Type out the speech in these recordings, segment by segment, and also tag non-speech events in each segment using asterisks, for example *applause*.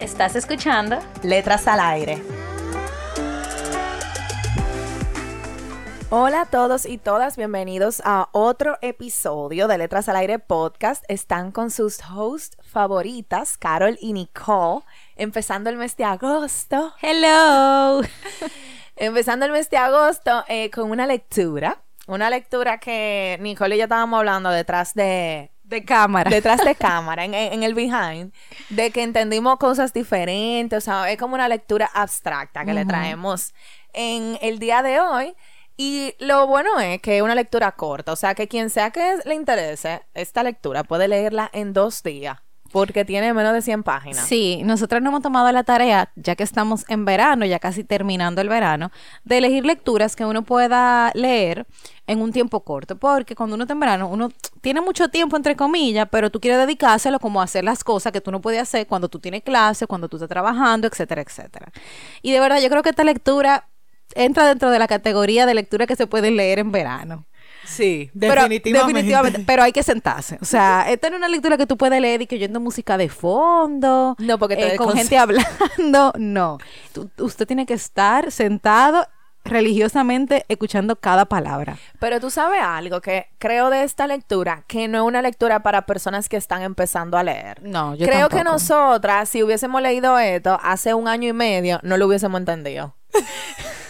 ¿Estás escuchando? Letras al aire. Hola a todos y todas, bienvenidos a otro episodio de Letras al Aire Podcast. Están con sus hosts favoritas, Carol y Nicole, empezando el mes de agosto. Hello. *laughs* empezando el mes de agosto eh, con una lectura. Una lectura que Nicole y yo estábamos hablando detrás de, de cámara. Detrás de cámara, en, en, el behind, de que entendimos cosas diferentes, o sea, es como una lectura abstracta que le traemos en el día de hoy. Y lo bueno es que es una lectura corta, o sea que quien sea que le interese esta lectura puede leerla en dos días. Porque tiene menos de 100 páginas. Sí, nosotros nos hemos tomado la tarea, ya que estamos en verano, ya casi terminando el verano, de elegir lecturas que uno pueda leer en un tiempo corto. Porque cuando uno está en verano, uno tiene mucho tiempo, entre comillas, pero tú quieres dedicárselo como a hacer las cosas que tú no puedes hacer cuando tú tienes clase, cuando tú estás trabajando, etcétera, etcétera. Y de verdad, yo creo que esta lectura entra dentro de la categoría de lectura que se puede leer en verano. Sí, definitivamente. Pero, hay que sentarse. O sea, esta *laughs* es una lectura que tú puedes leer y que oyendo música de fondo. No, porque eh, con gente *laughs* hablando. No. usted tiene que estar sentado religiosamente escuchando cada palabra. Pero tú sabes algo que creo de esta lectura, que no es una lectura para personas que están empezando a leer. No, yo Creo que nosotras, si hubiésemos leído esto hace un año y medio, no lo hubiésemos entendido. *laughs*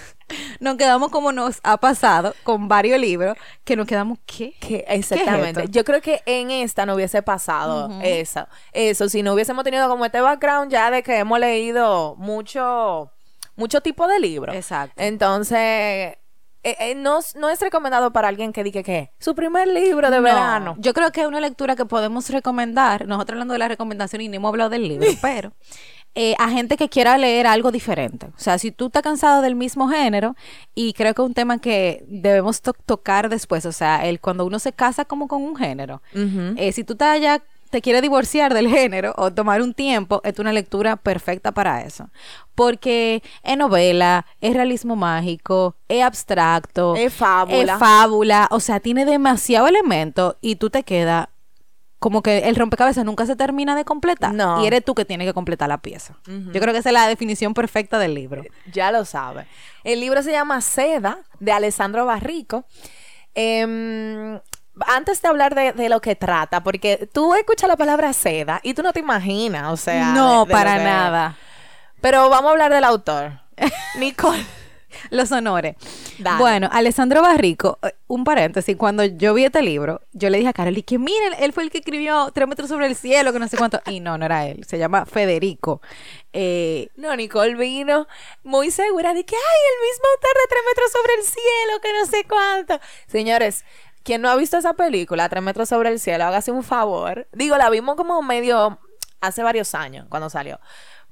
nos quedamos como nos ha pasado con varios libros, que nos quedamos, ¿qué? exactamente. Yo creo que en esta no hubiese pasado eso. Eso, si no hubiésemos tenido como este background ya de que hemos leído mucho, mucho tipo de libros. Exacto. Entonces... Eh, eh, no, es recomendado para alguien que diga que su primer libro de verano. Yo creo que es una lectura que podemos recomendar. Nosotros hablando de la recomendación y ni hemos hablado del libro, *laughs* pero eh, a gente que quiera leer algo diferente. O sea, si tú estás cansado del mismo género, y creo que es un tema que debemos tocar después, o sea, el cuando uno se casa como con un género, eh, si tú estás ya te quieres divorciar del género o tomar un tiempo, es una lectura perfecta para eso. Porque es novela, es realismo mágico, es abstracto, es fábula. Es fábula, o sea, tiene demasiado elemento y tú te quedas como que el rompecabezas nunca se termina de completar. No. Y eres tú que tienes que completar la pieza. Yo creo que esa es la definición perfecta del libro. Ya lo sabes. El libro se llama Seda, de Alessandro Barrico. Em, antes de hablar de, lo que trata, porque tú escuchas la palabra seda y tú no te imaginas, o sea. No, para nada. Pero vamos a hablar del autor. *laughs* Nicole. Los honores. Bueno, Alessandro Barrico, eh, un paréntesis, cuando yo vi este libro, yo le dije a Carol, y que miren, él fue el que escribió Tres metros sobre el cielo, que no sé cuánto. Y no, no era él, se llama Federico. Eh, no, Nicole vino muy segura de que, ay, el mismo autor de Tres metros sobre el cielo, que no sé cuánto. Señores, quien no ha visto esa película, Tres metros sobre el cielo, hágase un favor. Digo, la vimos como medio hace varios años cuando salió.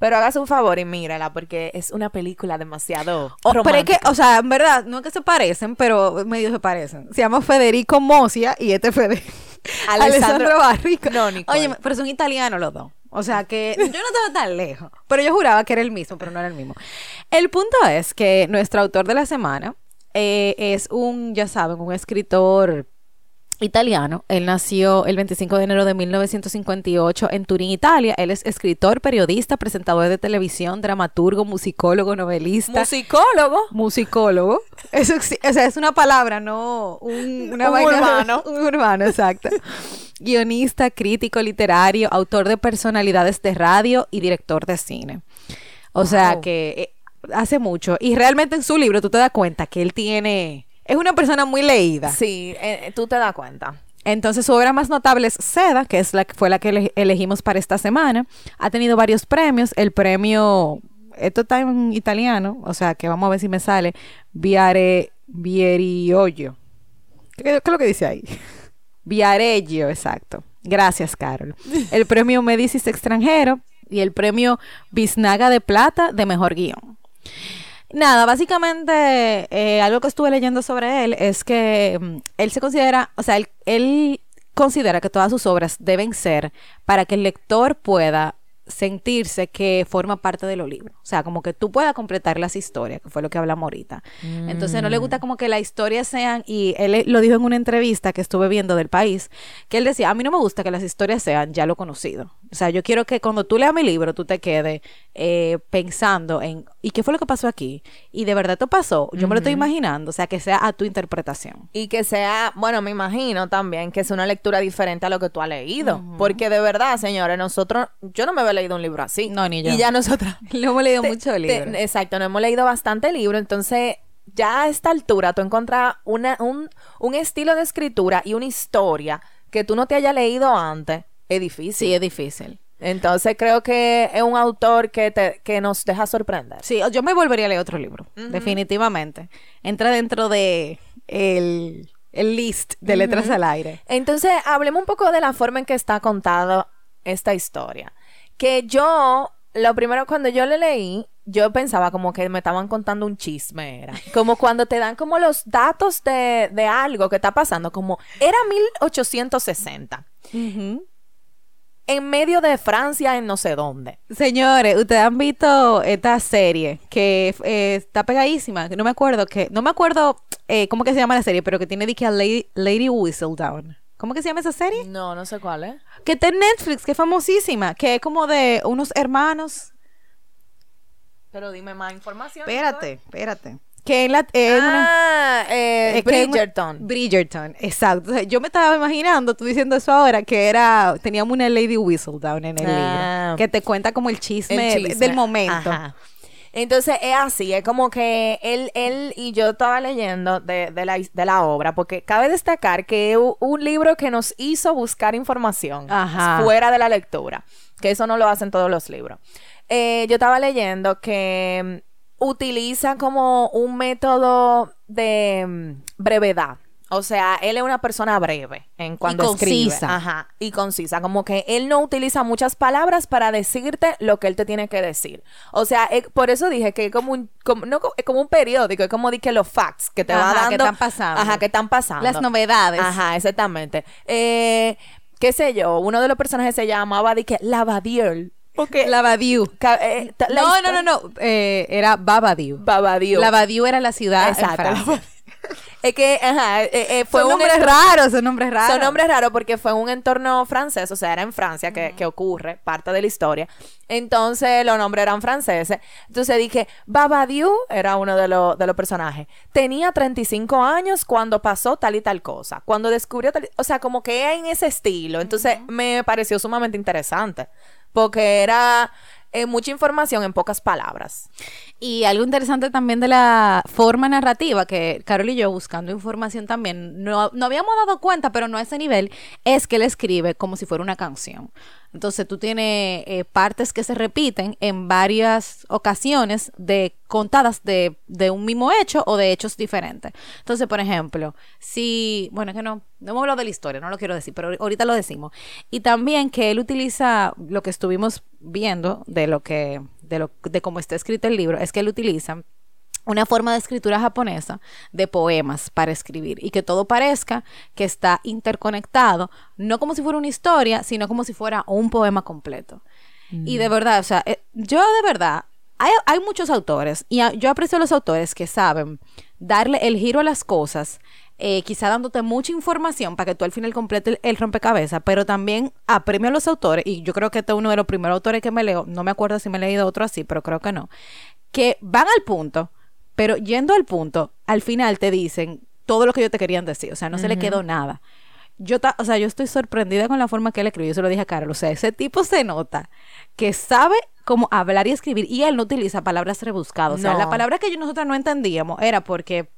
Pero hágase un favor y mírala porque es una película demasiado oh, Pero es que, o sea, en verdad, no es que se parecen, pero medio se parecen. Se llama Federico Mosia y este Federico. *laughs* Alessandro Barrico. No, Nicole. Oye, pero son italianos los dos. O sea que *laughs* yo no estaba tan lejos. Pero yo juraba que era el mismo, pero no era el mismo. El punto es que nuestro autor de la semana eh, es un, ya saben, un escritor italiano. Él nació el 25 de enero de 1958 en Turín, Italia. Él es escritor, periodista, presentador de televisión, dramaturgo, musicólogo, novelista. ¿Musicólogo? Musicólogo. Eso, o sea, es una palabra, no un, una un urbano. *laughs* Un urbano, exacto. Guionista, crítico literario, autor de personalidades de radio y director de cine. O sea que eh, hace mucho. Y realmente en su libro tú te das cuenta que él tiene es una persona muy leída. Sí, eh, tú te das cuenta. Entonces su obra más notable es Seda, que es la fue la que elegimos para esta semana. Ha tenido varios premios. El premio, esto está en italiano, o sea que vamos a ver si me sale. Viare Vieriollo. ¿Qué, es lo que dice ahí? *laughs* Viareggio, exacto. Gracias, Carol. *laughs* El premio Medicis extranjero y el premio Biznaga de Plata de Mejor Guión. Nada, básicamente eh, algo que estuve leyendo sobre él es que mm, él se considera, o sea, él, él considera que todas sus obras deben ser para que el lector pueda sentirse que forma parte de los libros. O sea, como que tú puedas completar las historias, que fue lo que hablamos ahorita. Entonces no le gusta como que las historias sean, y él lo dijo en una entrevista que estuve viendo del país, que él decía, a mí no me gusta que las historias sean ya lo conocido. O sea, yo quiero que cuando tú leas mi libro, tú te quedes eh, pensando en, ¿y qué fue lo que pasó aquí? Y de verdad esto pasó, yo me lo estoy imaginando, o sea, que sea a tu interpretación. Y que sea, bueno, me imagino también que sea una lectura diferente a lo que tú has leído. Porque de verdad, señores, nosotros, yo no me había leído un libro así. No, ni yo. Y ya nosotras. *laughs* Lo hemos leído te- mucho te- libro. exacto, no hemos leído bastante libro, entonces ya a esta altura tú encuentras una, un, un estilo de escritura y una historia que tú no te hayas leído antes. Es difícil. Sí, es difícil. Entonces creo que es un autor que, te, que nos deja sorprender. Sí, yo me volvería a leer otro libro, definitivamente. Entra dentro de el, el list de letras al aire. Entonces, hablemos un poco de la forma en que está contada esta historia. Que yo, lo primero cuando yo le leí, yo pensaba como que me estaban contando un chisme, era. Como cuando te dan como los datos de, de algo que está pasando, como era 1860, en medio de Francia, en no sé dónde. Señores, ustedes han visto esta serie que eh, está pegadísima, que no me acuerdo que, no me acuerdo eh, cómo que se llama la serie, pero que tiene de que a Lady, Lady Whistledown. ¿Cómo que se llama esa serie? No, no sé cuál es. Que está en Netflix, que es famosísima, que es como de unos hermanos. Pero dime más información. Espérate, espérate. Que en la en una- Ah, eh, Es Bridgerton. Bridgerton, exacto. O sea, yo me estaba imaginando, tú diciendo eso ahora, que era, teníamos una Lady Whistledown en el Ah. libro, que te cuenta como el chisme, El chisme. del momento. Ajá. Entonces es así, es como que él, él y yo estaba leyendo de, de la, de la obra, porque cabe destacar que es un libro que nos hizo buscar información Ajá. fuera de la lectura, que eso no lo hacen todos los libros. Eh, yo estaba leyendo que utiliza como un método de mm, brevedad. O sea, él es una persona breve en cuando escribe. concisa. Ajá, y concisa. Como que él no utiliza muchas palabras para decirte lo que él te tiene que decir. O sea, eh, por eso dije que es como un, como, no, es como un periódico, es como di que los facts que te va Ajá, dando. que están pasando. Ajá, que están pasando. Las novedades. Ajá, exactamente. Eh, qué sé yo, uno de los personajes se llamaba di que Lavadiel. Porque Lavadiu. eh, la No, no, no, no, eh, era Babadiu. Babadiu. Lavadiu era la ciudad Exacto. en Francia. Es que, ajá, eh, eh, fue Son un nombres raros, son nombres raros. Son nombres raros porque fue un entorno francés, o sea, era en Francia que, que ocurre, parte de la historia. Entonces, los nombres eran franceses. Entonces dije, Babadiu era uno de, los de los personajes. Tenía 35 años cuando pasó tal y tal cosa. Cuando descubrió tal... O sea, como que en ese estilo. Entonces, me pareció sumamente interesante. Porque era eh, mucha información en pocas palabras. Y algo interesante también de la forma narrativa, que Carol y yo buscando información también, no, no habíamos dado cuenta, pero no a ese nivel, es que él escribe como si fuera una canción. Entonces tú tienes eh, partes que se repiten en varias ocasiones de contadas de, de un mismo hecho o de hechos diferentes. Entonces, por ejemplo, si, bueno, es que no, no hemos hablado de la historia, no lo quiero decir, pero ahorita lo decimos. Y también que él utiliza lo que estuvimos viendo de lo que, de lo, de cómo está escrito el libro, es que él utiliza una forma de escritura japonesa de poemas para escribir y que todo parezca que está interconectado, no como si fuera una historia, sino como si fuera un poema completo. Y de verdad, o sea, eh, yo de verdad, hay, hay muchos autores y a- yo aprecio a los autores que saben darle el giro a las cosas, eh, quizá dándote mucha información para que tú al final completes el, el rompecabezas, pero también apremio a los autores, y yo creo que este es uno de los primeros autores que me leo, no me acuerdo si me he leído otro así, pero creo que no, que van al punto, pero yendo al punto, al final te dicen todo lo que ellos te querían decir, o sea, no se le quedó nada. Yo, ta- o sea, yo estoy sorprendida con la forma que él escribió, yo se lo dije a Carol, o sea, ese tipo se nota que sabe cómo hablar y escribir y él no utiliza palabras rebuscadas, o sea, No. la palabra que yo- nosotros no entendíamos era porque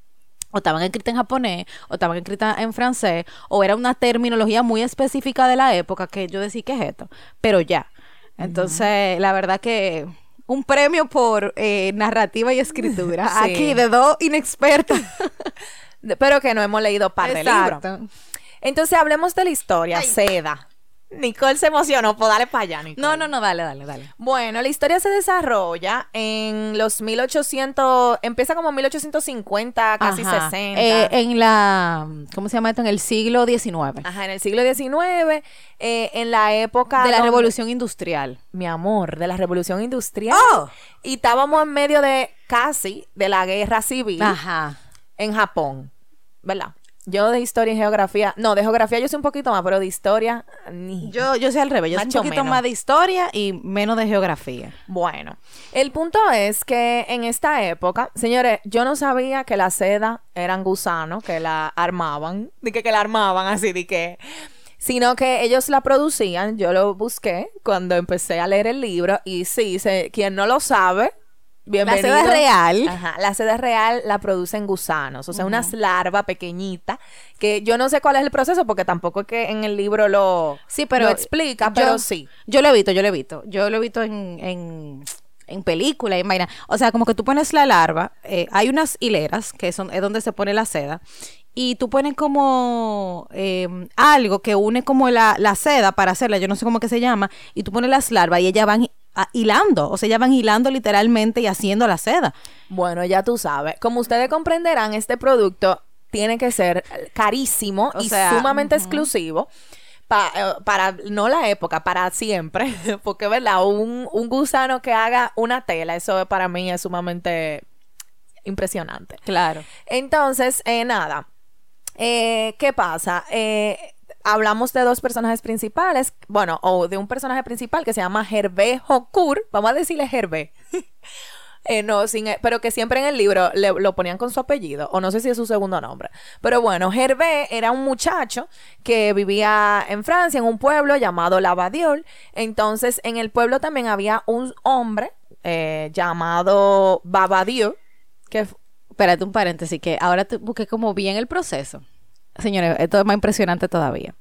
o estaban escritas en japonés, o estaban escritas en francés, o era una terminología muy específica de la época que yo decía, ¿qué es esto? Pero ya. Entonces, la verdad que un premio por eh, narrativa y escritura. *laughs* Sí. Aquí de dos inexpertas. *laughs* De- Pero que no hemos leído par de libros. Entonces hablemos de la historia, Seda. Nicole se emocionó, pues dale para allá, Nicole. No, no, no, dale, dale, dale. Bueno, la historia se desarrolla en los 1800, empieza como 1850, casi Ajá. 60. Eh, en la, ¿cómo se llama esto? En el siglo XIX. Ajá, en el siglo XIX, eh, en la época de la donde- revolución industrial. mi amor, de la revolución industrial. Oh. Y estábamos en medio de casi de la guerra civil Ajá. en Japón, ¿verdad? Yo de historia y geografía, no, de geografía yo sé un poquito más, pero de historia ni. Yo, yo soy al revés, yo Macho un poquito menos. más de historia y menos de geografía. Bueno, el punto es que en esta época, señores, yo no sabía que la seda eran gusanos que la armaban, de que, que la armaban así, de que, sino que ellos la producían. Yo lo busqué cuando empecé a leer el libro y sí, se, quien no lo sabe, bienvenido. seda real. Ajá, la seda real la producen gusanos, o sea, unas larvas pequeñitas que yo no sé cuál es el proceso porque tampoco es que en el libro lo, Sí, pero lo explica, yo- pero sí. Yo lo he visto, yo lo he visto. Yo lo he visto en, en, en películas y en vaina. O sea, como que tú pones la larva, eh, hay unas hileras que son es donde se pone la seda. Y tú pones como eh, algo que une como la, la seda para hacerla, yo no sé cómo que se llama, y tú pones las larvas y ellas van hilando, o sea, ellas van hilando literalmente y haciendo la seda. Bueno, ya tú sabes. Como ustedes comprenderán, este producto tiene que ser carísimo O y sea, sumamente exclusivo. pa- eh, para, no la época, para siempre. *laughs* Porque, ¿verdad? Un, un gusano que haga una tela, eso para mí es sumamente impresionante. Claro. Entonces, eh, nada. Eh, ¿Qué pasa? Eh, hablamos de dos personajes principales, bueno, o de un personaje principal que se llama Hervé Hokur, vamos a decirle Hervé. *laughs* Eh, no, sin, e- pero que siempre en el libro le- lo ponían con su apellido, o no sé si es su segundo nombre. Pero bueno, Hervé era un muchacho que vivía en Francia, en un pueblo llamado Lavadiol. Entonces, en el pueblo también había un hombre eh, llamado Babadieu, que Espérate un paréntesis, que ahora te busqué como bien el proceso. Señores, esto es más impresionante todavía.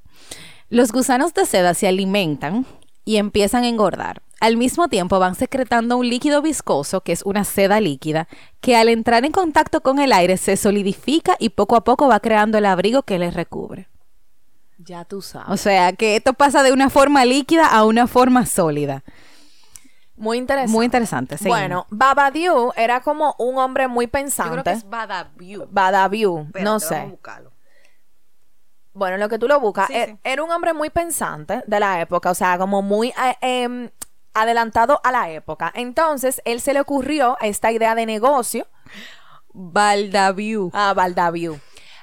Los gusanos de seda se alimentan y empiezan a engordar. Al mismo tiempo van secretando un líquido viscoso, que es una seda líquida, que al entrar en contacto con el aire se solidifica y poco a poco va creando el abrigo que les recubre. ya tú sabes. O sea, que esto pasa de una forma líquida a una forma sólida. Muy interesante. Muy interesante. seguimos. Bueno, Babadieu era como un hombre muy pensante. Badaviu. Badaviu, no sé. buscarlo. Bueno, lo que tú lo buscas. Sí, e- sí. Era un hombre muy pensante de la época, o sea, como muy eh, em, adelantado a la época. Entonces, él se le ocurrió esta idea de negocio Baldaviu. a Baldaviu.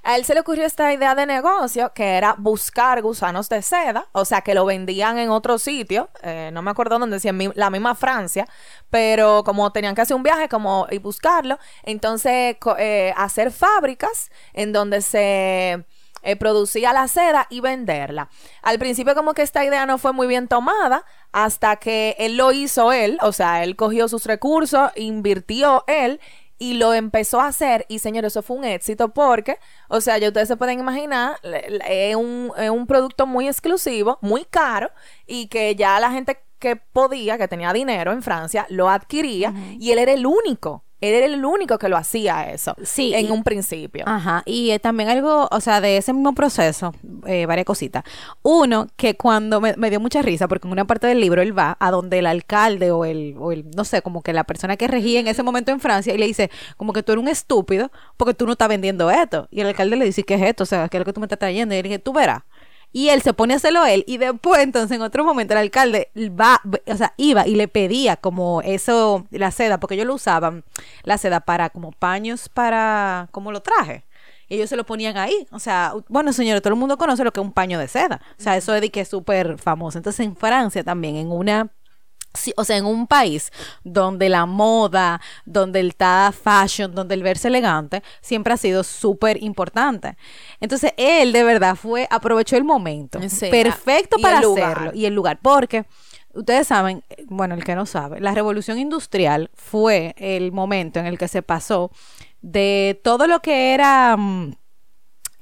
A él se le ocurrió esta idea de negocio que era buscar gusanos de seda, o sea, que lo vendían en otro sitio, eh, no me acuerdo dónde, si en mi- la misma Francia, pero como tenían que hacer un viaje como y buscarlo, entonces eh, hacer fábricas en donde se eh, producía la seda y venderla. Al principio como que esta idea no fue muy bien tomada hasta que él lo hizo él, o sea, él cogió sus recursos, invirtió él y lo empezó a hacer y señores, eso fue un éxito porque, o sea, ya ustedes se pueden imaginar, es un, es un producto muy exclusivo, muy caro y que ya la gente que podía, que tenía dinero en Francia, lo adquiría y él era el único, él era el único que lo hacía eso Sí, en y- un principio. Ajá, y eh, también algo, o sea, de ese mismo proceso, eh, varias cositas. Uno, que cuando me, me dio mucha risa, porque en una parte del libro él va a donde el alcalde o el, o el, no sé, como que la persona que regía en ese momento en Francia y le dice, como que tú eres un estúpido porque tú no estás vendiendo esto. Y el alcalde le dice, ¿qué es esto? O sea, ¿qué es lo que tú me estás trayendo? Y él dice, tú verás. Y él se pone a hacerlo él y después entonces en otro momento el alcalde va, o sea, iba y le pedía como eso, la seda, porque ellos lo usaban, la seda para como paños para, como lo traje. Y ellos se lo ponían ahí. O sea, bueno, señores, todo el mundo conoce lo que es un paño de seda. O sea, eso es de que es súper famoso. Entonces en Francia también, en una Sí, o sea, en un país donde la moda, donde el está fashion, donde el verse elegante, siempre ha sido súper importante. Entonces, él de verdad fue, aprovechó el momento Sí, perfecto para el lugar. hacerlo y el lugar, porque ustedes saben, bueno, el que no sabe, la revolución industrial fue el momento en el que se pasó de todo lo que era...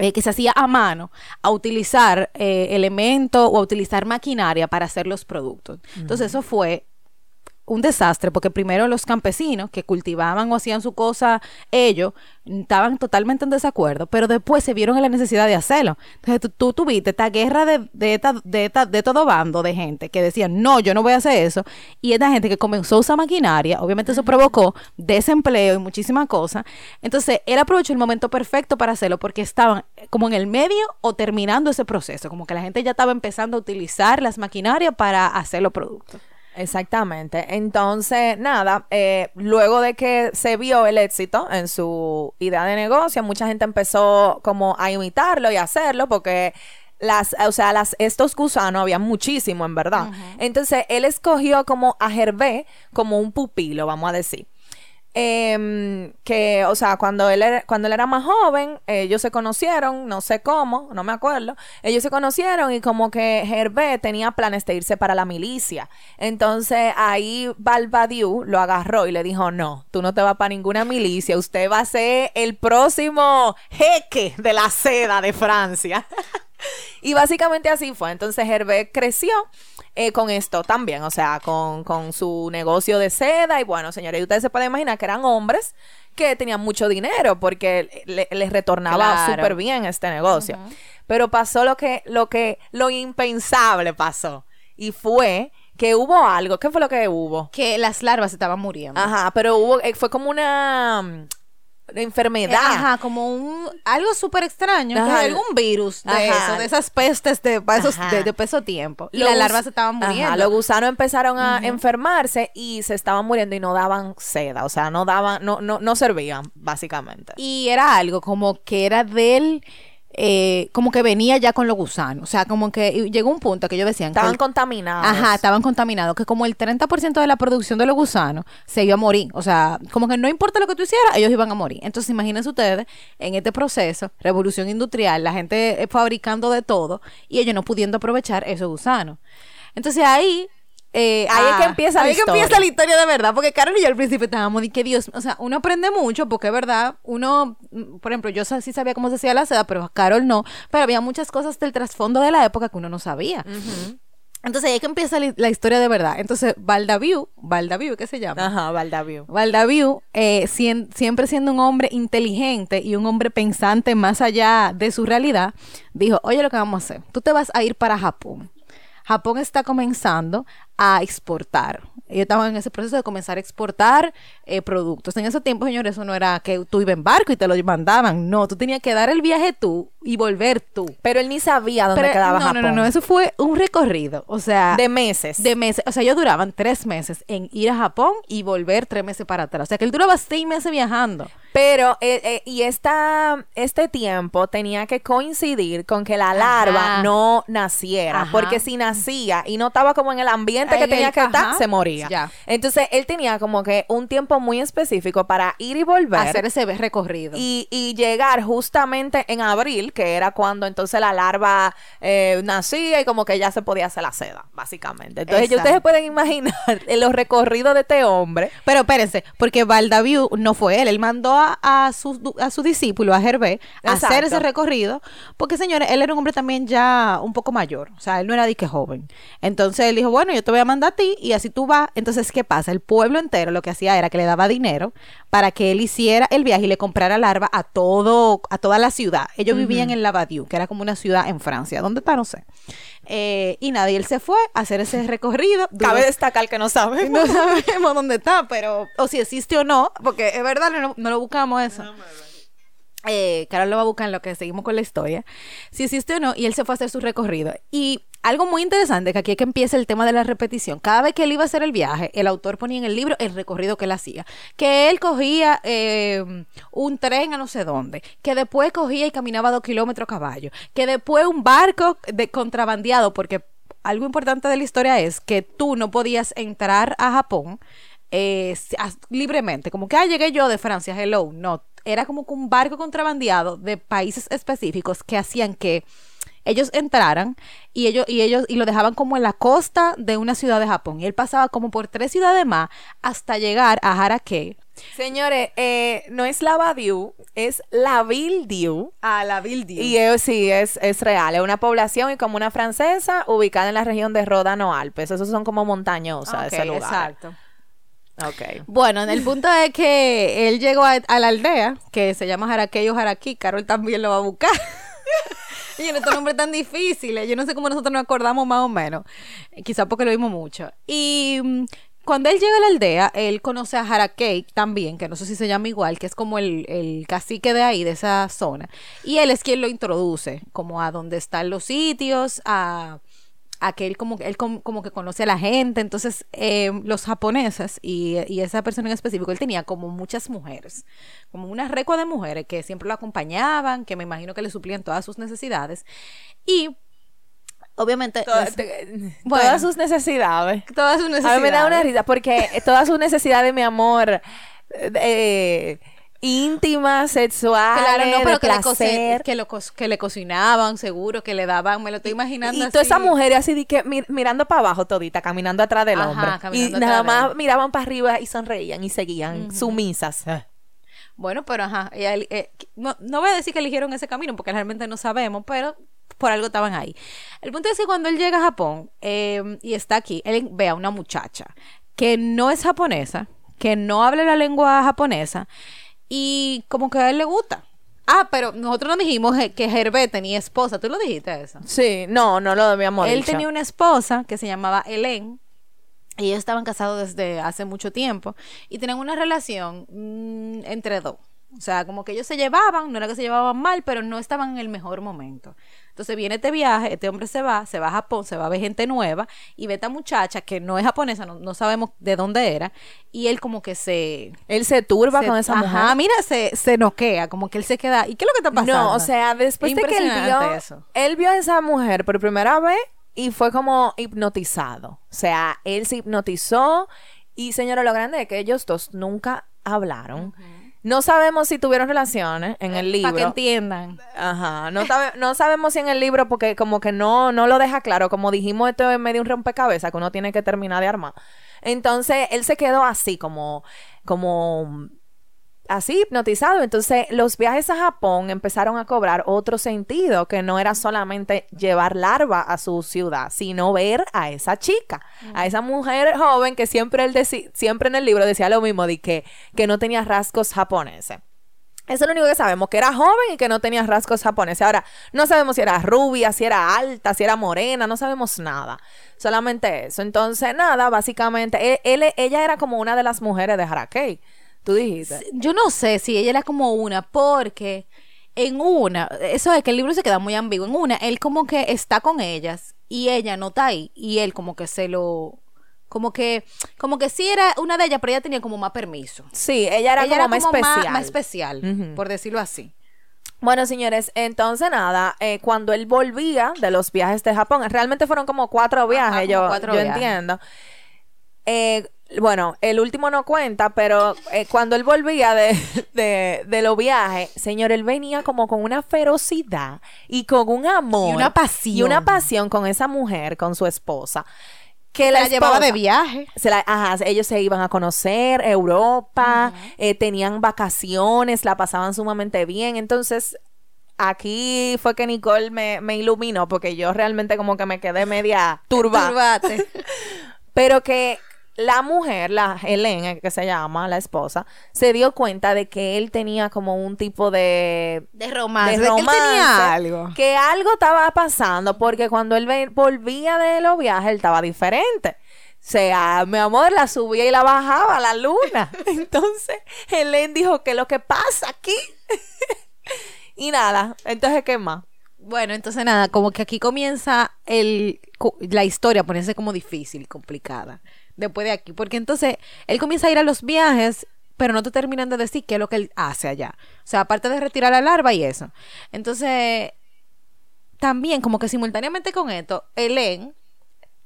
eh, que se hacía a mano, a utilizar eh, elementos o a utilizar maquinaria para hacer los productos. Entonces eso fue un desastre, porque primero los campesinos que cultivaban o hacían su cosa ellos, estaban totalmente en desacuerdo, pero después se vieron en la necesidad de hacerlo. Entonces tú, tuviste esta guerra de, de, de, de, todo bando de gente que decían, no, yo no voy a hacer eso, y esta gente que comenzó a usar maquinaria, obviamente eso provocó desempleo y muchísimas cosas. Entonces él aprovechó el momento perfecto para hacerlo porque estaban como en el medio o terminando ese proceso, como que la gente ya estaba empezando a utilizar las maquinarias para hacer los productos. Exactamente. Entonces, nada, eh, luego de que se vio el éxito en su idea de negocio, mucha gente empezó como a imitarlo y a hacerlo porque las, o sea, las, estos gusanos había muchísimo en verdad. Entonces, él escogió como a Gervé como un pupilo, vamos a decir. Eh, que, o sea, cuando él, era, cuando él era más joven, ellos se conocieron, no sé cómo, no me acuerdo. Ellos se conocieron y como que Hervé tenía planes de irse para la milicia. Entonces ahí Balbadiu lo agarró y le dijo: No, tú no te vas para ninguna milicia, usted va a ser el próximo jeque de la seda de Francia. *laughs* *laughs* y básicamente así fue. Entonces Hervé creció eh, con esto también, o sea, con, su negocio de seda. Y bueno, señores, ustedes se pueden imaginar que eran hombres que tenían mucho dinero porque les retornaba súper bien este negocio. Pero pasó lo que, lo que, lo impensable pasó. Y fue que hubo algo. ¿Qué fue lo que hubo? Que las larvas estaban muriendo. Ajá, pero hubo, eh, fue como una enfermedad. Ajá, como un algo súper extraño, algún virus de eso, de esas pestes de, esos, de, peso tiempo. Y las larvas se estaban muriendo. los gusanos empezaron a enfermarse y se estaban muriendo y no daban seda, o sea, no daban, no, no, no servían, básicamente. Y era algo como que era del eh, como que venía ya con los gusanos. O sea, como que llegó un punto que ellos decían estaban contaminados. Ajá, estaban contaminados. Que como el 30% de la producción de los gusanos se iba a morir. O sea, como que no importa lo que tú hicieras, ellos iban a morir. Entonces, imagínense ustedes, en este proceso, revolución industrial, la gente fabricando de todo y ellos no pudiendo aprovechar esos gusanos. Entonces ahí eh, ahí es que ah, empieza la historia. empieza la historia de verdad, porque Carol y yo al principio estábamos de que Dios, o sea, uno aprende mucho porque es verdad, uno, mm, por ejemplo, yo sí sabía cómo se hacía la seda, pero Carol no, pero había muchas cosas del trasfondo de la época que uno no sabía. Entonces ahí es que empieza la, historia de verdad. Entonces, Valdaviu, Valdaviu, ¿qué se llama? Ajá, Valdaviu. Valdaviu, eh, siempre siendo un hombre inteligente y un hombre pensante más allá de su realidad, dijo, oye, lo que vamos a hacer, tú te vas a ir para Japón. Japón está comenzando a exportar. Ellos estaban en ese proceso de comenzar a exportar eh, productos. En ese tiempo, señores, eso no era que tú ibas en barco y te lo mandaban. No, tú tenías que dar el viaje tú y volver tú. Pero él ni sabía dónde quedaba no, Japón. No, no, no, eso fue un recorrido. O sea. De meses. De meses. O sea, ellos duraban tres meses en ir a Japón y volver tres meses para atrás. O sea, que él duraba seis meses viajando. Pero, eh, eh, y esta, este tiempo tenía que coincidir con que la larva no naciera. Porque si nacía y no estaba como en el ambiente que tenía que estar, se moría. Entonces, él tenía como que un tiempo muy específico para ir y volver. Hacer ese recorrido. Y, y llegar justamente en abril, que era cuando entonces la larva eh, nacía y como que ya se podía hacer la seda, básicamente. Entonces, ustedes pueden imaginar *laughs* los recorridos de este hombre. Pero espérense, porque Valdaviu no fue él, él mandó a, su, a su discípulo, a Gervé, a hacer ese recorrido, porque señores, él era un hombre también ya un poco mayor, o sea, él no era de que joven. Entonces él dijo, bueno, yo te voy a mandar a ti y así tú vas. Entonces, ¿qué pasa? El pueblo entero lo que hacía era que le daba dinero para que él hiciera el viaje y le comprara larva a todo, a toda la ciudad. Ellos vivían en Lavadieu, que era como una ciudad en Francia. ¿Dónde está? No sé. Eh, y nadie él se fue a hacer ese recorrido. *laughs* Cabe destacar que no sabemos. *laughs* No sabemos dónde está, pero, o si existe o no, porque es verdad, no, no lo buscamos eso. Eh, Carol lo va a buscar en lo que seguimos con la historia. Si existe o no, y él se fue a hacer su recorrido. Y algo muy interesante, que aquí es que empieza el tema de la repetición. Cada vez que él iba a hacer el viaje, el autor ponía en el libro el recorrido que él hacía. Que él cogía eh, un tren a no sé dónde, que después cogía y caminaba dos kilómetros a caballo, que después un barco de contrabandeado, porque algo importante de la historia es que tú no podías entrar a Japón eh, libremente, como que, ah, llegué yo de Francia, hello, no, era como un barco contrabandeado de países específicos que hacían que ellos entraran y ellos y ellos y lo dejaban como en la costa de una ciudad de Japón y él pasaba como por tres ciudades más hasta llegar a Harakei. Señores, eh, no es la Badiou, es la Vildiu. Ah, la Vildiu. Y eh, sí, es, es real. Es una población y como una francesa ubicada en la región de Ródano Alpes. Esos son como montañosas ese lugar. Exacto. Ok. Bueno, el punto es que él llegó a, a la aldea, que se llama Jarakey o Jaraquí, Carol también lo va a buscar. *laughs* en estos nombres tan difíciles, yo no sé cómo nosotros nos acordamos más o menos, quizá porque lo vimos mucho. Y mm, cuando él llega a la aldea, él conoce a Harakei también, que no sé si se llama igual, que es como el, el cacique de ahí, de esa zona. Y él es quien lo introduce, como a donde están los sitios, a, a que él como, él com- como que conoce a la gente. Entonces, eh, los japoneses y, y esa persona en específico, él tenía como muchas mujeres, como una recua de mujeres que siempre lo acompañaban, que me imagino que le suplían todas sus necesidades. Y, obviamente... Toda- las- te- *laughs* Bueno. Todas sus necesidades. todas sus necesidades. A mí me da una risa porque todas sus necesidades, mi amor, eh, íntimas, sexuales, Claro, no, pero de que le, placer. que, lo que le cocinaban, seguro, que le daban, me lo estoy imaginando Y así. todas esas mujeres así de que mi- mirando para abajo todita, caminando atrás del Ajá, hombre. Y nada más él. miraban para arriba y sonreían y seguían sumisas. Bueno, pero ajá, eh, no, no voy a decir que eligieron ese camino porque realmente no sabemos, pero por algo estaban ahí. El punto es que cuando él llega a Japón eh, y está aquí, él ve a una muchacha que no es japonesa, que no habla la lengua japonesa y como que a él le gusta. Ah, pero nosotros no dijimos que Herbert tenía esposa, tú lo dijiste eso. Sí, no, no lo habíamos Él dicho. tenía una esposa que se llamaba Helen. Ellos estaban casados desde hace mucho tiempo. Y tenían una relación mm, entre dos. O sea, como que ellos se llevaban, no era que se llevaban mal, pero no estaban en el mejor momento. Entonces viene este viaje, este hombre se va, se va a Japón, se va a ver gente nueva y ve a esta muchacha que no es japonesa, no, no sabemos de dónde era. Y él como que se... Él se turba se- con esa ajá, mujer. mira, se, se noquea, como que él se queda... ¿Y qué es lo que está pasando? No, o sea, después de que él vio, eso. él vio a esa mujer por primera vez y fue como hipnotizado. O sea, él se hipnotizó y señora, lo grande es que ellos dos nunca hablaron. No sabemos si tuvieron relaciones en el libro. Para que entiendan. Ajá, no, sabe- no sabemos si en el libro porque como que no, no lo deja claro, como dijimos esto es medio un rompecabezas que uno tiene que terminar de armar. Entonces él se quedó así como, como así hipnotizado. Entonces los viajes a Japón empezaron a cobrar otro sentido que no era solamente llevar larva a su ciudad, sino ver a esa chica, a esa mujer joven que siempre él siempre en el libro decía lo mismo de que, que no tenía rasgos japoneses. Eso es lo único que sabemos, que era joven y que no tenía rasgos japoneses. Ahora, no sabemos si era rubia, si era alta, si era morena, no sabemos nada. Solamente eso. Entonces, nada, básicamente, él, él- ella era como una de las mujeres de Harakei. Tú dijiste. Yo no sé si ella era como una, porque en una, eso es que el libro se queda muy ambiguo. En una, él como que está con ellas y ella no está ahí. Y él como que se lo. Como que, como que sí era una de ellas, pero ella tenía como más permiso. Sí, ella era ella como más especial. más especial, Ujú. por decirlo así. Bueno, señores, entonces nada, eh, cuando él volvía de los viajes de Japón, realmente fueron como cuatro viajes, como yo, cuatro yo viajes. entiendo. Eh, bueno, el último no cuenta, pero eh, cuando él volvía de, *laughs* de, de los viajes, señor, él venía como con una ferocidad y con un amor. Y una pasión. Y una pasión con esa mujer, con su esposa. Que La, la, llevaba de viaje. se la- ajá, ellos se iban a conocer Europa, eh, tenían vacaciones, la pasaban sumamente bien. Entonces, aquí fue que Nicole me, me iluminó porque yo realmente como que me quedé media turba. Turbate. *laughs* Pero que la mujer, la Helen, que se llama, la esposa, se dio cuenta de que él tenía como un tipo de De romance. de de que él romance, tenía algo. que algo estaba pasando porque cuando él volvía de los viajes él estaba diferente. O sea, mi amor, la subía y la bajaba la luna. *laughs* Entonces, Helen dijo que lo que pasa aquí. *laughs* y nada, entonces, ¿qué más? Bueno, entonces nada, como que aquí comienza el, la historia a ponerse como difícil, complicada. Después de aquí, porque entonces él comienza a ir a los viajes, pero no te terminan de decir qué es lo que él hace allá. O sea, aparte de retirar la larva y eso. Entonces, también como que simultáneamente con esto, Helen,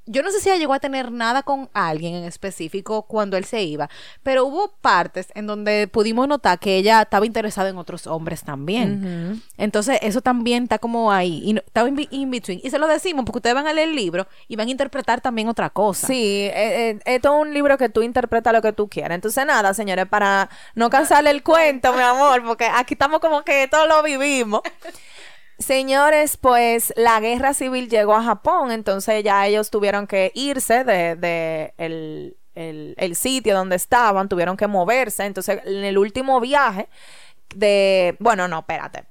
yo no sé si ella llegó a tener nada con alguien en específico cuando él se iba, pero hubo partes en donde pudimos notar que ella estaba interesada en otros hombres también. Entonces, eso también está como ahí, y no- estaba in, in between. Y se lo decimos porque ustedes van a leer el libro y van a interpretar también otra cosa. Sí, eh, eh, esto es un libro que tú interpretas lo que tú quieras. Entonces, nada, señores, para no cansarle el cuento, mi amor, porque aquí estamos como que todos lo vivimos. *laughs* Señores, pues la guerra civil llegó a Japón, entonces ya ellos tuvieron que irse de, de el, sitio donde estaban, tuvieron que moverse. Entonces, en el último viaje de, bueno, no, espérate.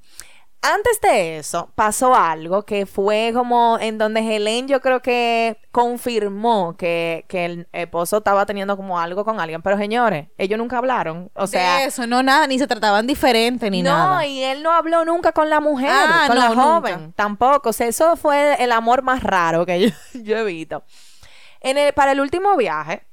Antes de eso pasó algo que fue como en donde Helen yo creo que confirmó que, que el esposo estaba teniendo como algo con alguien, pero señores, ellos nunca hablaron, o sea, De eso, no nada, ni se trataban diferente ni no, nada. y él no habló nunca con la mujer, Ah, con no, la nunca. joven, tampoco. O sea, eso fue el amor más raro que *laughs* yo, yo he visto. En el- para el último viaje,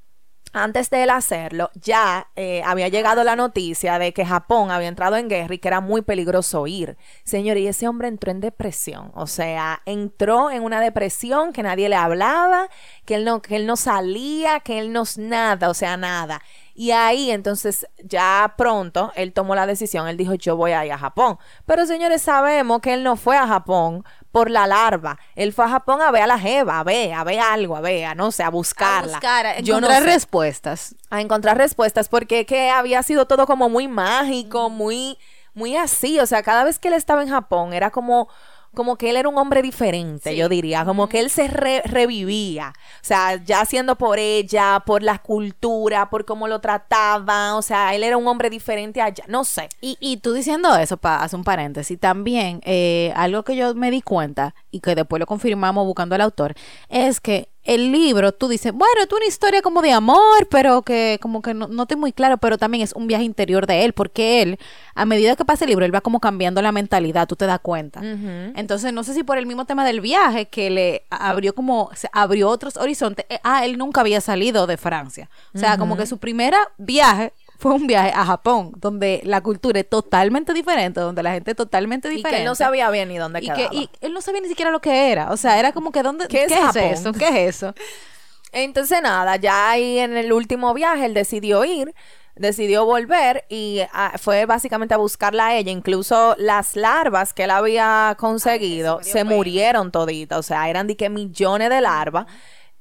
antes de él hacerlo, ya eh, había llegado la noticia de que Japón había entrado en guerra y que era muy peligroso ir. Señor, y ese hombre entró en depresión. O sea, entró en una depresión que nadie le hablaba, que él no, que él no salía, que él no nada, o sea, nada. Y ahí entonces ya pronto él tomó la decisión, él dijo yo voy a ir a Japón. Pero señores sabemos que él no fue a Japón por la larva, él fue a Japón a ver a la jeva, a ver, a ver algo, a ver, a no sé, a buscarla. A buscar, a Yo no encontrar sé respuestas. a encontrar respuestas porque que había sido todo como muy mágico, muy muy así, o sea, cada vez que él estaba en Japón era como como que él era un hombre diferente, Sí. yo diría, como que él se re- revivía, o sea, ya siendo por ella, por la cultura, por cómo lo trataba, o sea, él era un hombre diferente allá, no sé. Y, y tú diciendo eso, para hacer un paréntesis, también eh, algo que yo me di cuenta y que después lo confirmamos buscando al autor, es que el libro, tú dices, bueno, es una historia como de amor, pero que como que no, no estoy muy claro, pero también es un viaje interior de él, porque él, a medida que pasa el libro, él va como cambiando la mentalidad, tú te das cuenta. Entonces, no sé si por el mismo tema del viaje que le abrió como, se abrió otros horizontes. eh, ah, él nunca había salido de Francia. O sea, como que su primera viaje fue un viaje a Japón, donde la cultura es totalmente diferente, donde la gente es totalmente Y diferente. que él no sabía bien ni dónde y quedaba. que y él no sabía ni siquiera lo que era. O sea, era como que dónde ¿Qué ¿qué, es eso? ¿Qué es eso? Entonces nada, ya ahí en el último viaje él decidió ir, decidió volver y ah, fue básicamente a buscarla a ella. Incluso las larvas que él había conseguido Ay, se murieron toditas, o sea, eran de que millones de larvas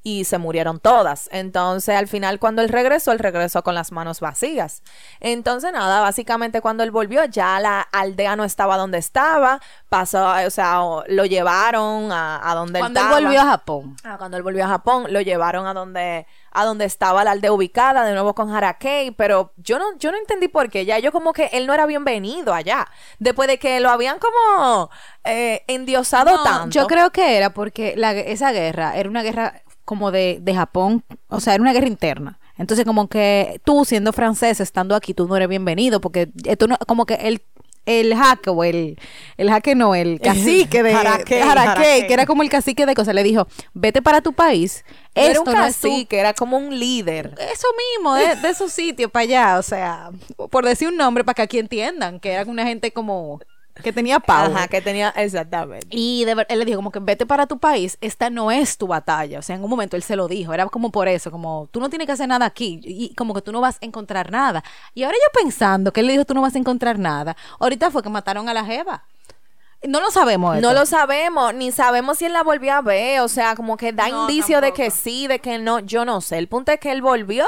y se murieron todas. Entonces al final cuando él regresó, él regresó con las manos vacías. Entonces nada, básicamente cuando él volvió ya la aldea no estaba donde estaba, pasó, o sea, lo llevaron a, a donde Cuando él él estaba. volvió a Japón. Ah, cuando él volvió a Japón, lo llevaron a donde, a donde estaba la aldea ubicada, de nuevo con Harakei, pero yo no, yo no entendí por qué. Ya yo como que él no era bienvenido allá. Después de que lo habían como eh, endiosado No, tanto. Yo creo que era porque la, esa guerra era una guerra como de, de Japón, o sea, era una guerra interna. Entonces, como que tú, siendo francés, estando aquí, tú no eres bienvenido, porque tú no, como que el, el jaque o el, el jaque no, el cacique de Harakei. que era como el cacique de cosas, le dijo, vete para tu país. No era un no es tu- cacique, era como un líder. eso mismo, de, de esos sitios para allá, o sea, por decir un nombre para que aquí entiendan, que era una gente como que tenía power. Ajá, que tenía, exactamente. Y de ver- él le dijo como que vete para tu país, esta no es tu batalla. O sea, en un momento él se lo dijo, era como por eso, como tú no tienes que hacer nada aquí y como que tú no vas a encontrar nada. Y ahora yo pensando que él le dijo tú no vas a encontrar nada, ahorita fue que mataron a la jeva. No lo sabemos. No lo sabemos, ni sabemos si él la volvió a ver, o sea, como que da No, indicio de que sí, de que no, yo no sé. El punto es que él volvió,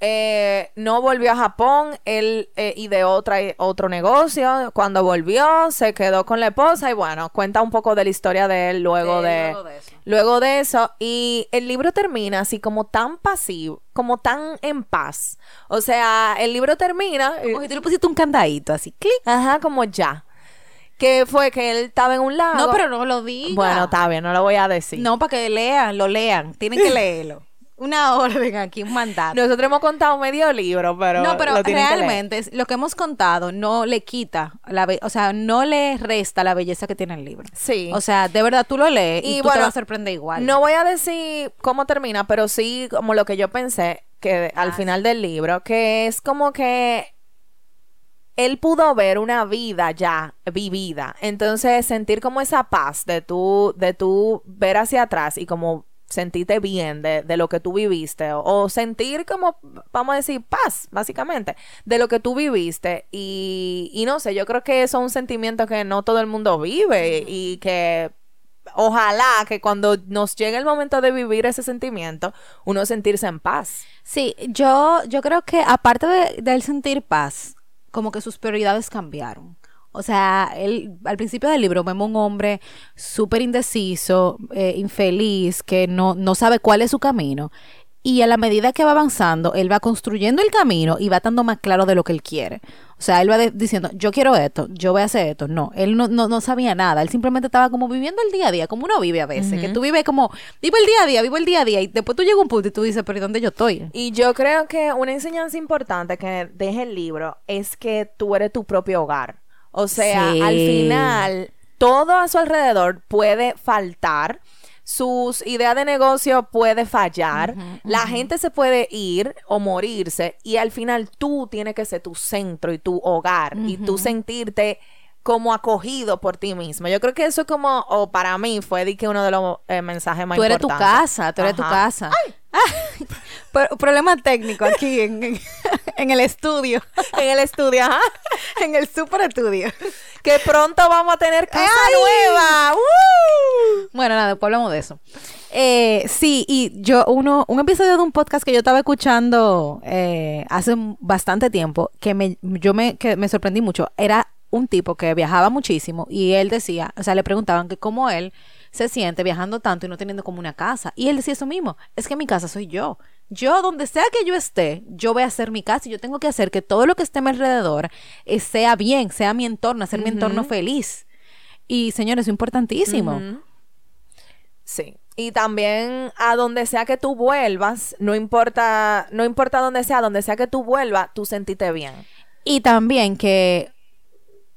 eh, no volvió a Japón, él eh, ideó otra, otro negocio, cuando volvió se quedó con la esposa y bueno, cuenta un poco de la historia de él luego De- de, luego de eso. luego de eso y el libro termina así como tan pasivo, como tan en paz. O sea, el libro termina... Como si tú le pusiste un candadito así, clic. Ajá, como ya. Que fue que él estaba en un lago. No, pero no lo diga. Bueno, está bien, no lo voy a decir. No, para que lean, lo lean. Tienen que *laughs* leerlo. Una *laughs* orden aquí, un mandato. Nosotros hemos contado medio libro, pero. no, pero lo que realmente es- lo que hemos contado no le quita, la o sea, no le resta la belleza que tiene el libro. Sí. O sea, de verdad tú lo lees y, Y tú te vas a sorprender igual. No voy a decir cómo termina, pero sí como lo que yo pensé que al Ah, final del libro, que es como que él pudo ver una vida ya vivida. Entonces, sentir como esa paz de tú, de tú ver hacia atrás y como sentirte bien de, de lo que tú viviste o, o sentir como, vamos a decir, paz, básicamente, de lo que tú viviste y, y no sé, yo creo que eso es un sentimiento que no todo el mundo vive y que ojalá que cuando nos llegue el momento de vivir ese sentimiento, uno sentirse en paz. Sí, yo, yo creo que aparte de, del sentir paz, como que sus prioridades cambiaron. O sea, él, al principio del libro vemos un hombre súper indeciso, eh, infeliz, que no, no sabe cuál es su camino. Y a la medida que va avanzando, él va construyendo el camino y va estando más claro de lo que él quiere. O sea, él va diciendo, yo quiero esto, yo voy a hacer esto. No, él no, no, no sabía nada. Él simplemente estaba como viviendo el día a día, como uno vive a veces. Que tú vives como, vivo el día a día, vivo el día a día. Y después tú llegas a un punto y tú dices, pero ¿y dónde yo estoy? Y yo creo que una enseñanza importante que deja el libro es que tú eres tu propio hogar. O sea, Sí. al final, todo a su alrededor puede faltar. Sus ideas de negocio puede fallar, la gente se puede ir o morirse y al final tú tienes que ser tu centro y tu hogar y tú sentirte como acogido por ti mismo. Yo creo que eso es como, o para mí fue de que uno de los eh, mensajes más Tú eres tu importantes. casa, tú eres tu casa. Pero- problema técnico aquí en, en- en el estudio, En el estudio, ajá. en el super estudio. Que pronto vamos a tener casa ¡Ay! nueva. ¡Woo! Bueno, nada, después hablamos de eso. Eh, sí, y yo, uno, un episodio de un podcast que yo estaba escuchando eh, hace bastante tiempo, que me, yo me, que me sorprendí mucho, era un tipo que viajaba muchísimo y él decía, o sea, le preguntaban que cómo él se siente viajando tanto y no teniendo como una casa. Y él decía eso mismo, es que mi casa soy yo. Yo, donde sea que yo esté, yo voy a hacer mi casa y yo tengo que hacer que todo lo que esté a mi alrededor eh, sea bien, sea mi entorno, hacer mi entorno feliz. Y señores, es importantísimo. Sí. Y también a donde sea que tú vuelvas, no importa, no importa dónde sea, donde sea que tú vuelvas, tú sentiste bien. Y también que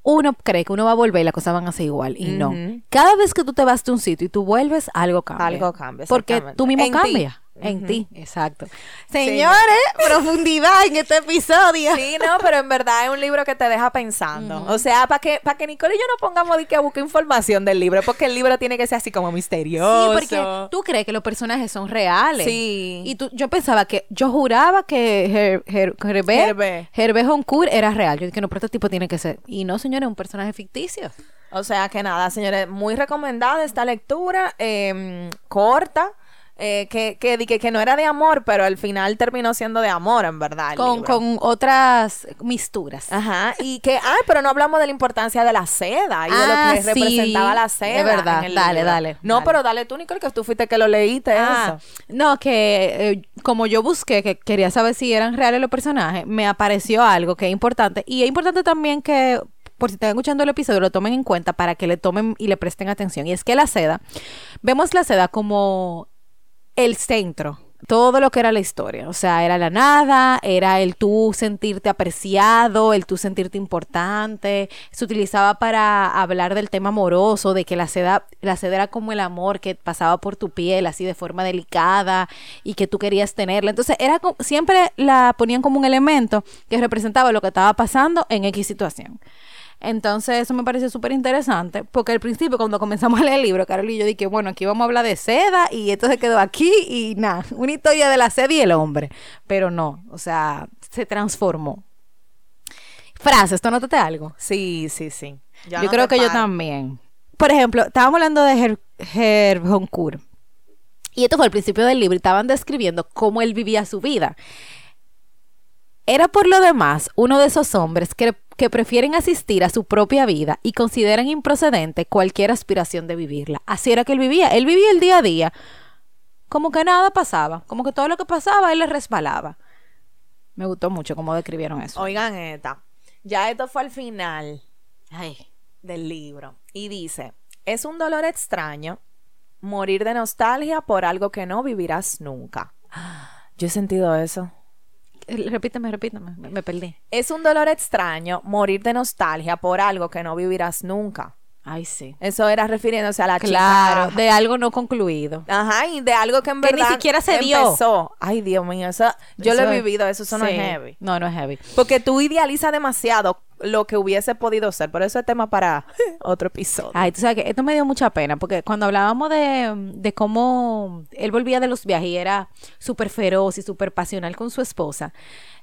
uno cree que uno va a volver y las cosas van a ser igual. Y no. Cada vez que tú te vas de un sitio y tú vuelves, algo cambia. Algo cambia, Porque tú mismo En ti. En ti, exacto. Señores, profundidad en este episodio. Sí, no, pero en verdad es un libro que te deja pensando. O sea, para que, para que Nicole y yo no pongamos de que a buscar información del libro, porque el libro tiene que ser así como misterioso. Sí, porque tú crees que los personajes son reales. Sí. Y tú, yo pensaba que, yo juraba que Her, Her- Hervé, Hervé. Hervé Honcourt era real. Yo dije, no, pero este tipo tiene que ser. Y no, señores, es un personaje ficticio. O sea que nada, señores, muy recomendada esta lectura, eh, corta, eh, que, que, que, que no era de amor, pero al final terminó siendo de amor, en verdad. Con, con otras misturas. Ajá, y que, ay, pero no hablamos de la importancia de la seda y de lo Ah, que sí, representaba la seda. es verdad. en el Dale, libro. dale, No, dale. pero dale tú, Nicole, que tú fuiste que lo leíste Ah, eso. no, que eh, como yo busqué, que quería saber si eran reales los personajes, me apareció algo que es importante. Y es importante también que, por si están escuchando el episodio, lo tomen en cuenta para que le tomen y le presten atención. Y es que la seda, vemos la seda como el centro. Todo lo que era la historia, o sea, era la nada, era el tú sentirte apreciado, el tú sentirte importante, se utilizaba para hablar del tema amoroso, de que la seda, la era como el amor que pasaba por tu piel, así de forma delicada, y que tú querías tenerla. Entonces, era siempre la ponían como un elemento que representaba lo que estaba pasando en X situación. Entonces, eso me pareció súper interesante, porque al principio, cuando comenzamos a leer el libro, Carol y yo dije, bueno, aquí vamos a hablar de seda, y esto se quedó aquí, y nada, *laughs* una historia de la seda y el hombre. Pero no, o sea, se transformó. Frases, ¿tú notaste algo? Sí, sí, sí. Yo, no creo que yo también. Por ejemplo, estábamos hablando de Her, Herb Honcourt. Y esto fue al principio del libro y estaban describiendo cómo él vivía su vida. Era por lo demás uno de esos hombres que, que prefieren asistir a su propia vida y consideran improcedente cualquier aspiración de vivirla. Así era que él vivía. Él vivía el día a día como que nada pasaba, como que todo lo que pasaba él le resbalaba. Me gustó mucho cómo describieron eso. Oigan esta. Ya esto fue al final Ay. del libro. Y dice, es un dolor extraño morir de nostalgia por algo que no vivirás nunca. Yo he sentido eso. Eh, Repíteme, repíteme, me, me perdí. Es un dolor extraño morir de nostalgia por algo que no vivirás nunca. Ay, sí. Eso era refiriéndose a la Claro, chica. de algo no concluido. Ajá, y de algo que en Que ni verdad siquiera se dio. empezó. Ay, Dios mío, eso, yo lo he vivido, eso, eso no sí. es heavy. No, no es heavy. Porque tú idealizas demasiado lo que hubiese podido ser. Por eso es tema para *laughs* otro episodio. Ay, tú sabes que esto me dio mucha pena, porque cuando hablábamos de, de cómo él volvía de los viajes y era súper feroz y súper pasional con su esposa,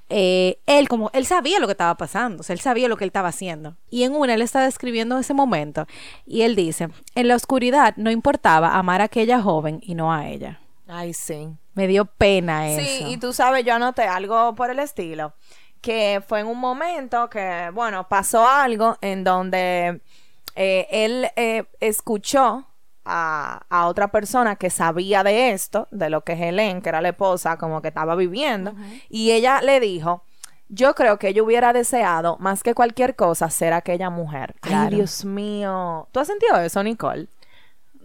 eh, él como, él sabía lo que estaba pasando, o sea, él sabía lo que él estaba haciendo. Y en una, él está describiendo ese momento, y él dice, en la oscuridad no importaba amar a aquella joven y no a ella. Ay, sí. Me dio pena eso. Sí, y tú sabes, yo anoté algo por el estilo, que fue en un momento que, bueno, pasó algo en donde eh, él eh, escuchó a, a otra persona que sabía de esto, de lo que Helen, que era la esposa, como que estaba viviendo, y ella le dijo, yo creo que ella hubiera deseado, más que cualquier cosa, ser aquella mujer. Ay. Dios mío. ¿Tú has sentido eso, Nicole?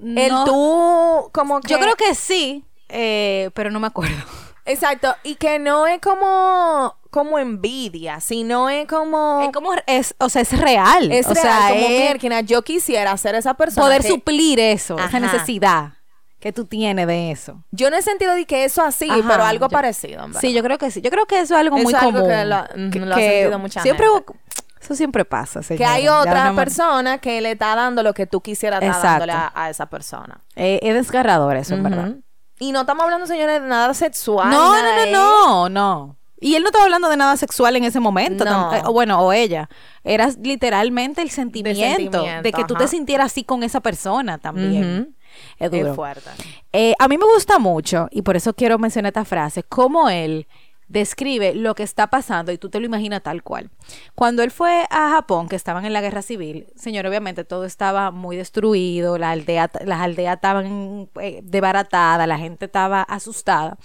El No, tú, como que... Yo creo que sí, eh, pero no me acuerdo. Exacto, y que no es como, como envidia, sino es como... Es como, es, o sea, es real. Es o real, sea, como mierda, yo quisiera ser esa persona. poder que- suplir eso, Ajá. esa necesidad que tú tienes de eso. Yo no he sentido de que eso así, Ajá, pero algo yo- parecido, en. Sí, yo creo que sí. Yo creo que eso es algo Eso muy es algo común. que lo- ha sentido mucha siempre, gente. Eso siempre pasa, Que hay otra persona que le está dando lo que tú quisieras estar dándole a, a esa persona. Eh, es desgarrador eso, en verdad. Y no estamos hablando, señores, de nada sexual. No, nada no, no, no, no. Y él no estaba hablando de nada sexual en ese momento. No. tam- eh, o bueno, o ella. Era literalmente el sentimiento de, sentimiento, que tú ajá. te sintieras así con esa persona también. Ujú. Es duro. Es fuerte. Eh, a mí me gusta mucho, y por eso quiero mencionar esta frase, cómo él describe lo que está pasando y tú te lo imaginas tal cual. Cuando él fue a Japón, que estaban en la guerra civil, señor, obviamente todo estaba muy destruido, la aldea, las aldeas estaban eh, desbaratadas, la gente estaba asustada.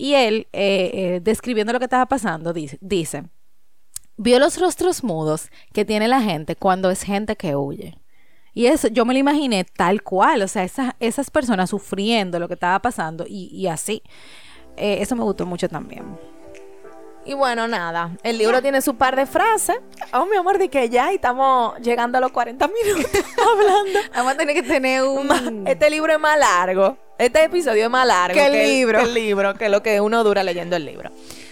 Y él, eh, eh, describiendo lo que estaba pasando, dice, dice, vio los rostros mudos que tiene la gente cuando es gente que huye. Y eso yo me lo imaginé tal cual, o sea, esas, esas personas sufriendo lo que estaba pasando y, y así. Eh, eso me gustó mucho también. Y bueno, nada. El libro tiene su par de frases. Oh, mi amor, de que ya y estamos llegando a los 40 minutos *laughs* hablando. Vamos a tener que tener un... Este libro es más largo. Este episodio es más largo Que el libro. que el libro, que lo que uno dura leyendo el libro.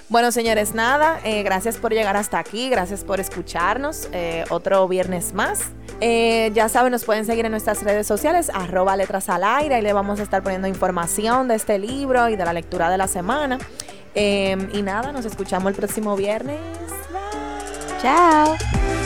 Bueno, señores, nada. eh, gracias por llegar hasta aquí. Gracias por escucharnos. eh, otro viernes más. Eh, ya saben, nos pueden seguir en nuestras redes sociales, arroba letras al aire. Ahí le vamos a estar poniendo información de este libro y de la lectura de la semana. Eh, y nada, nos escuchamos el próximo viernes. Bye. Chao.